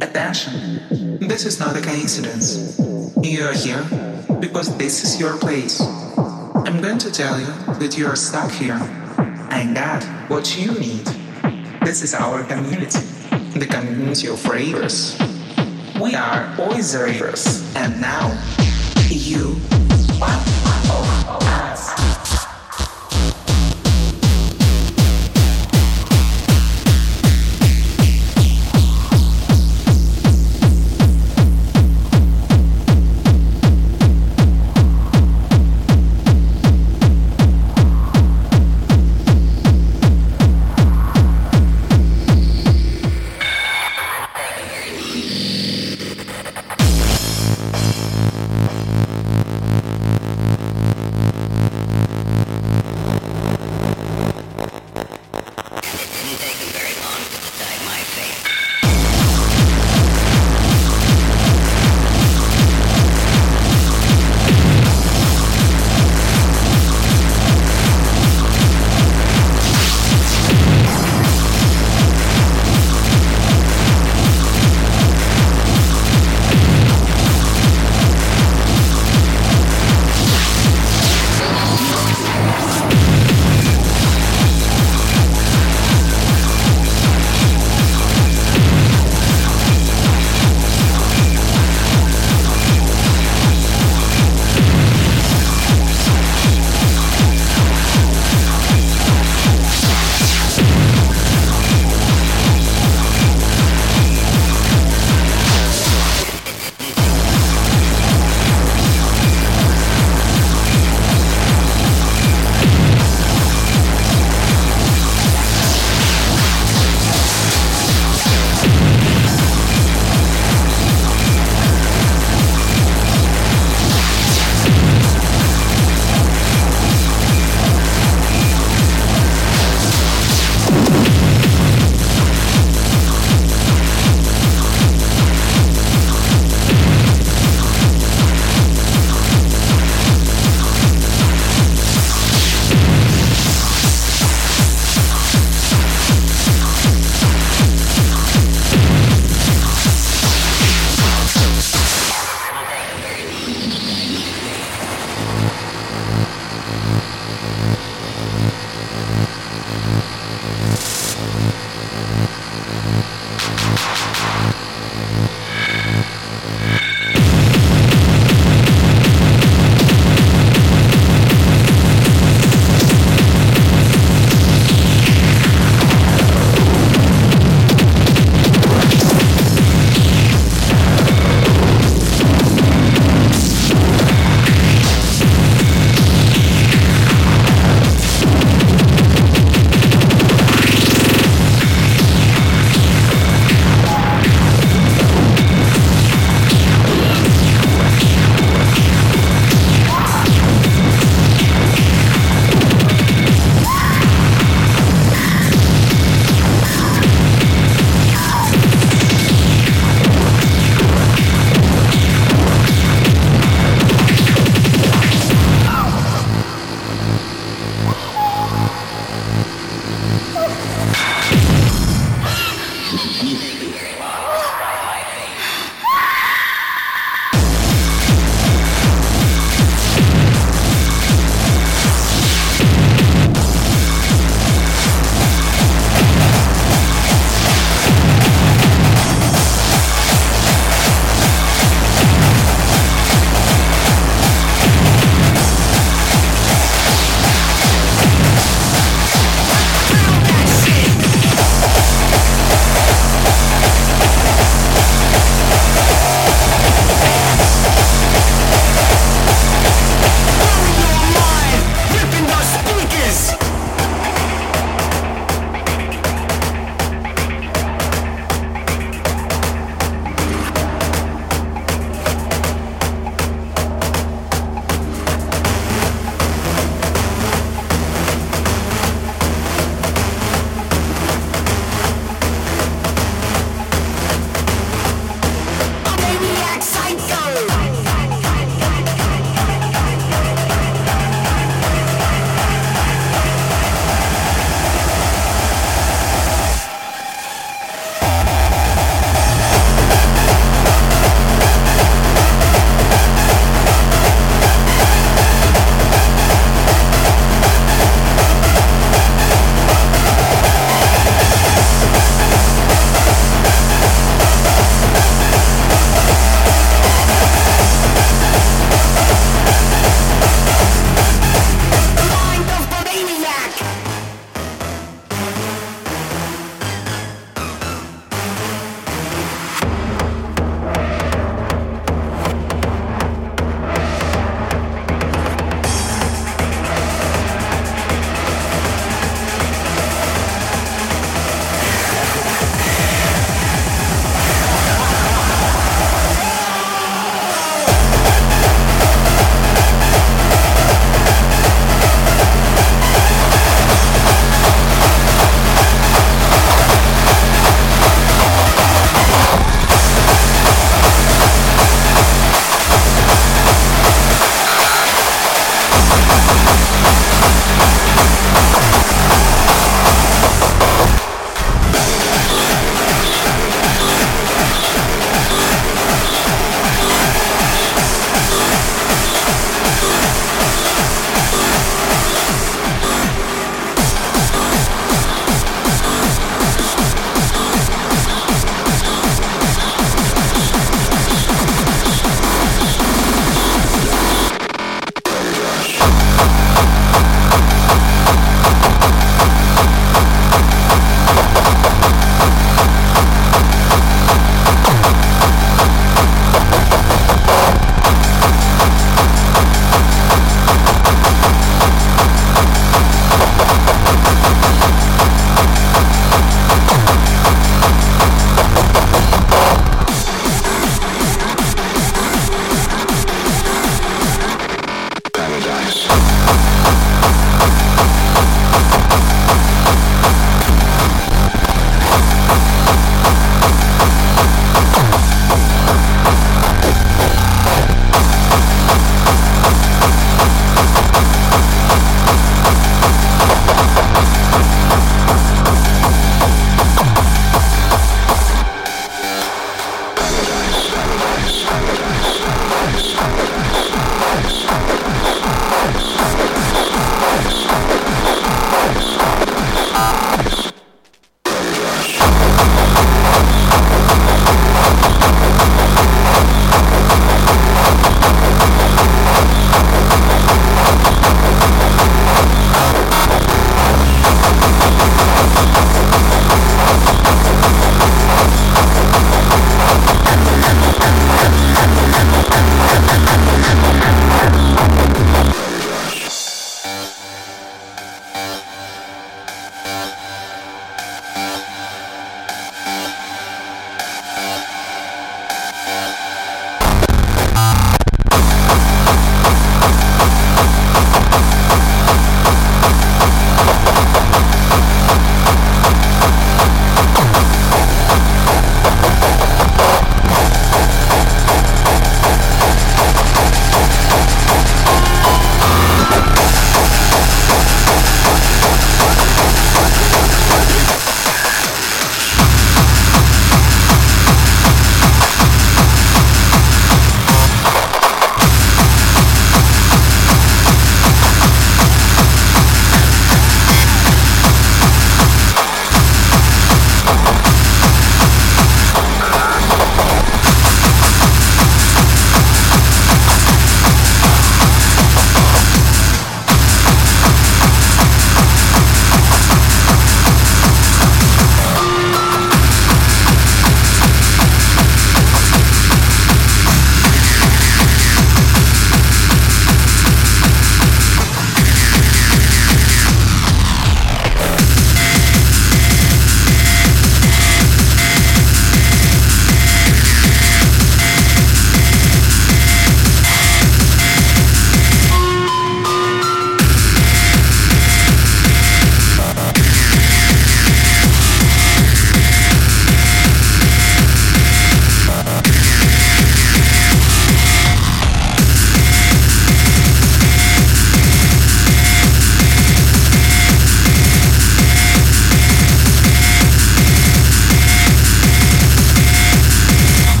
Attention, this is not a coincidence. You are here because this is your place. I'm going to tell you that you are stuck here. and got what you need. This is our community, the community of ravers. We are always ravers, and now you are of us.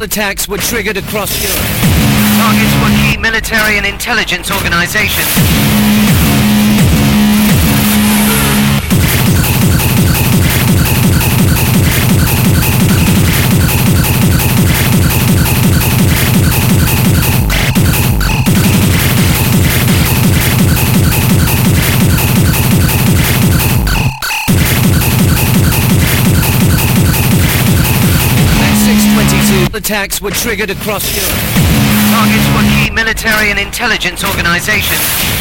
Attacks were triggered across Europe. Targets were key military and intelligence organizations. Attacks were triggered across Europe. Targets were key military and intelligence organizations.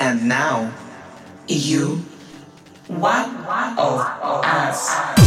And now, you, one of us.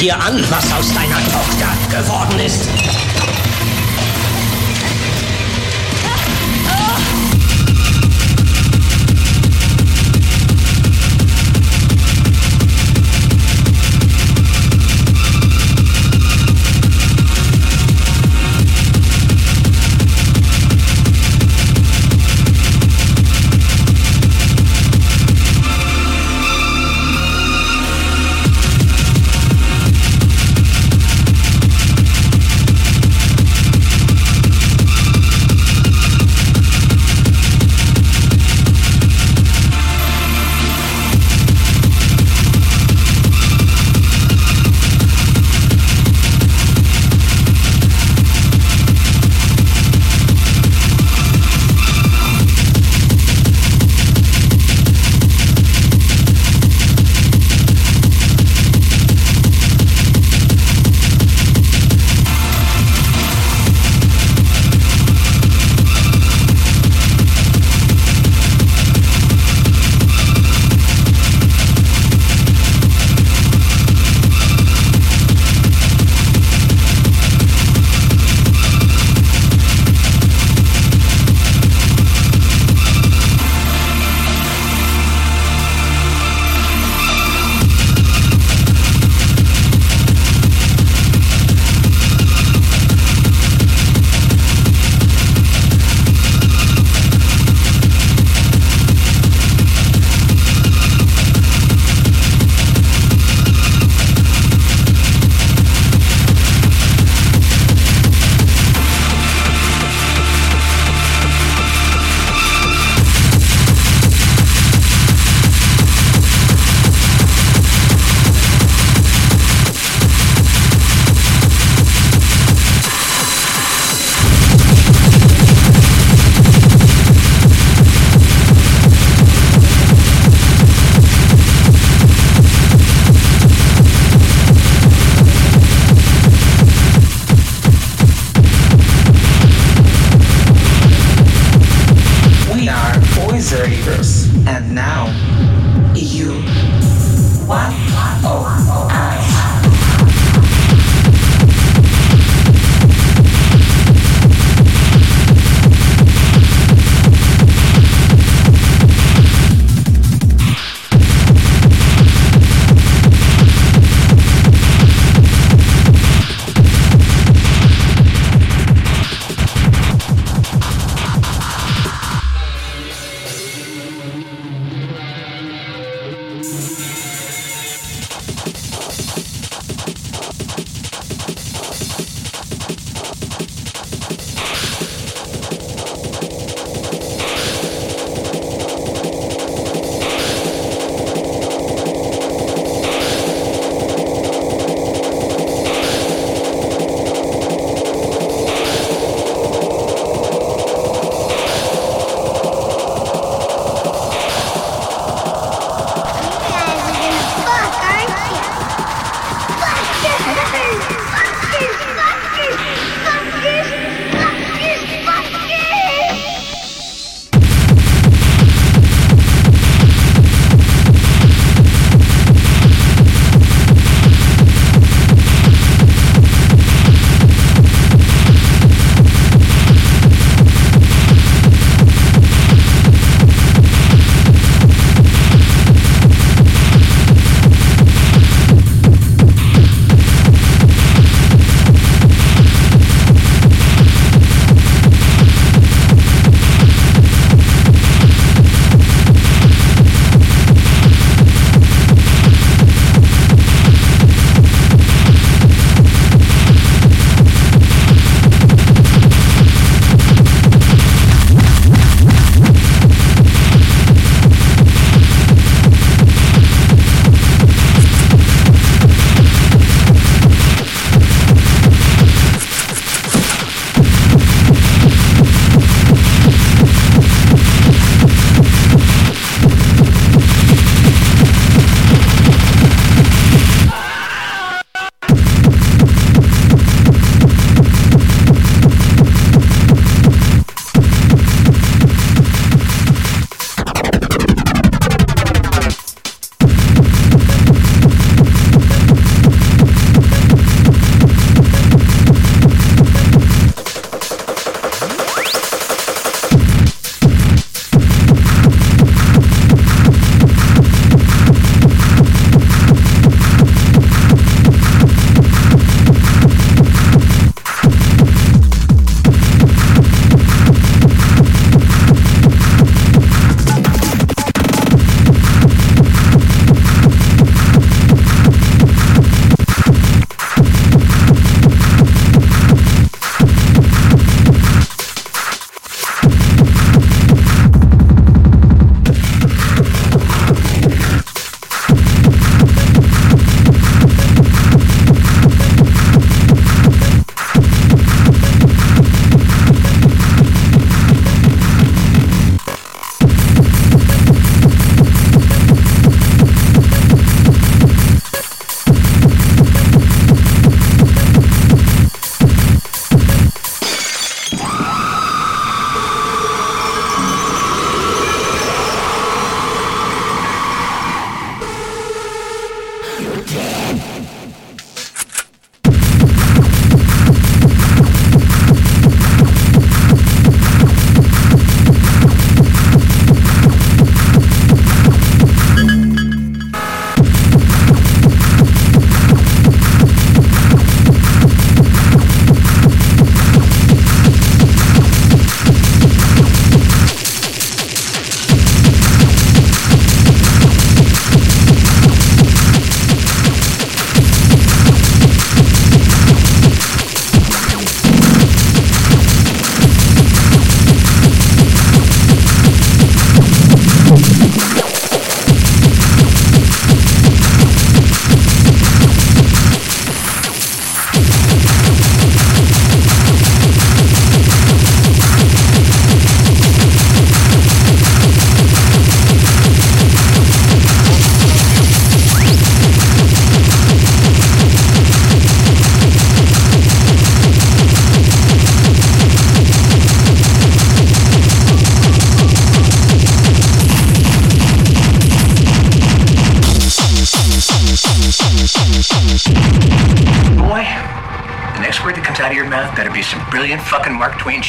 Dir an, was aus deiner Tochter geworden ist.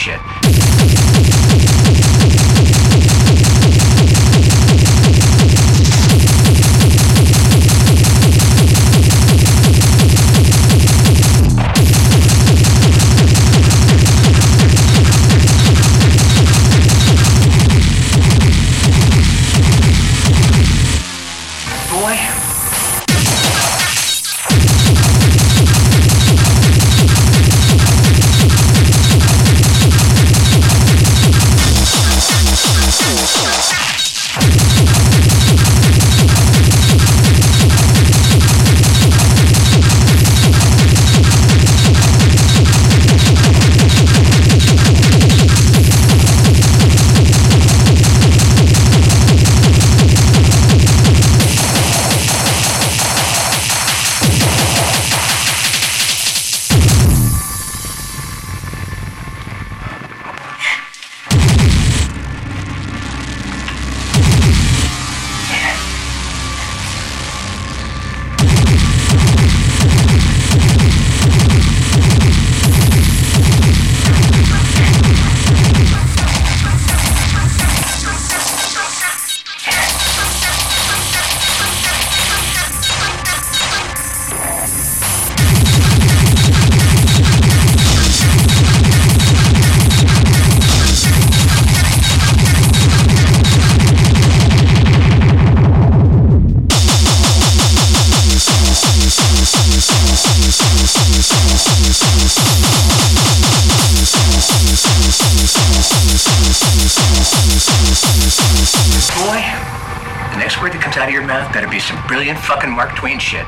shit. Mark be some brilliant fucking Mark Twain shit.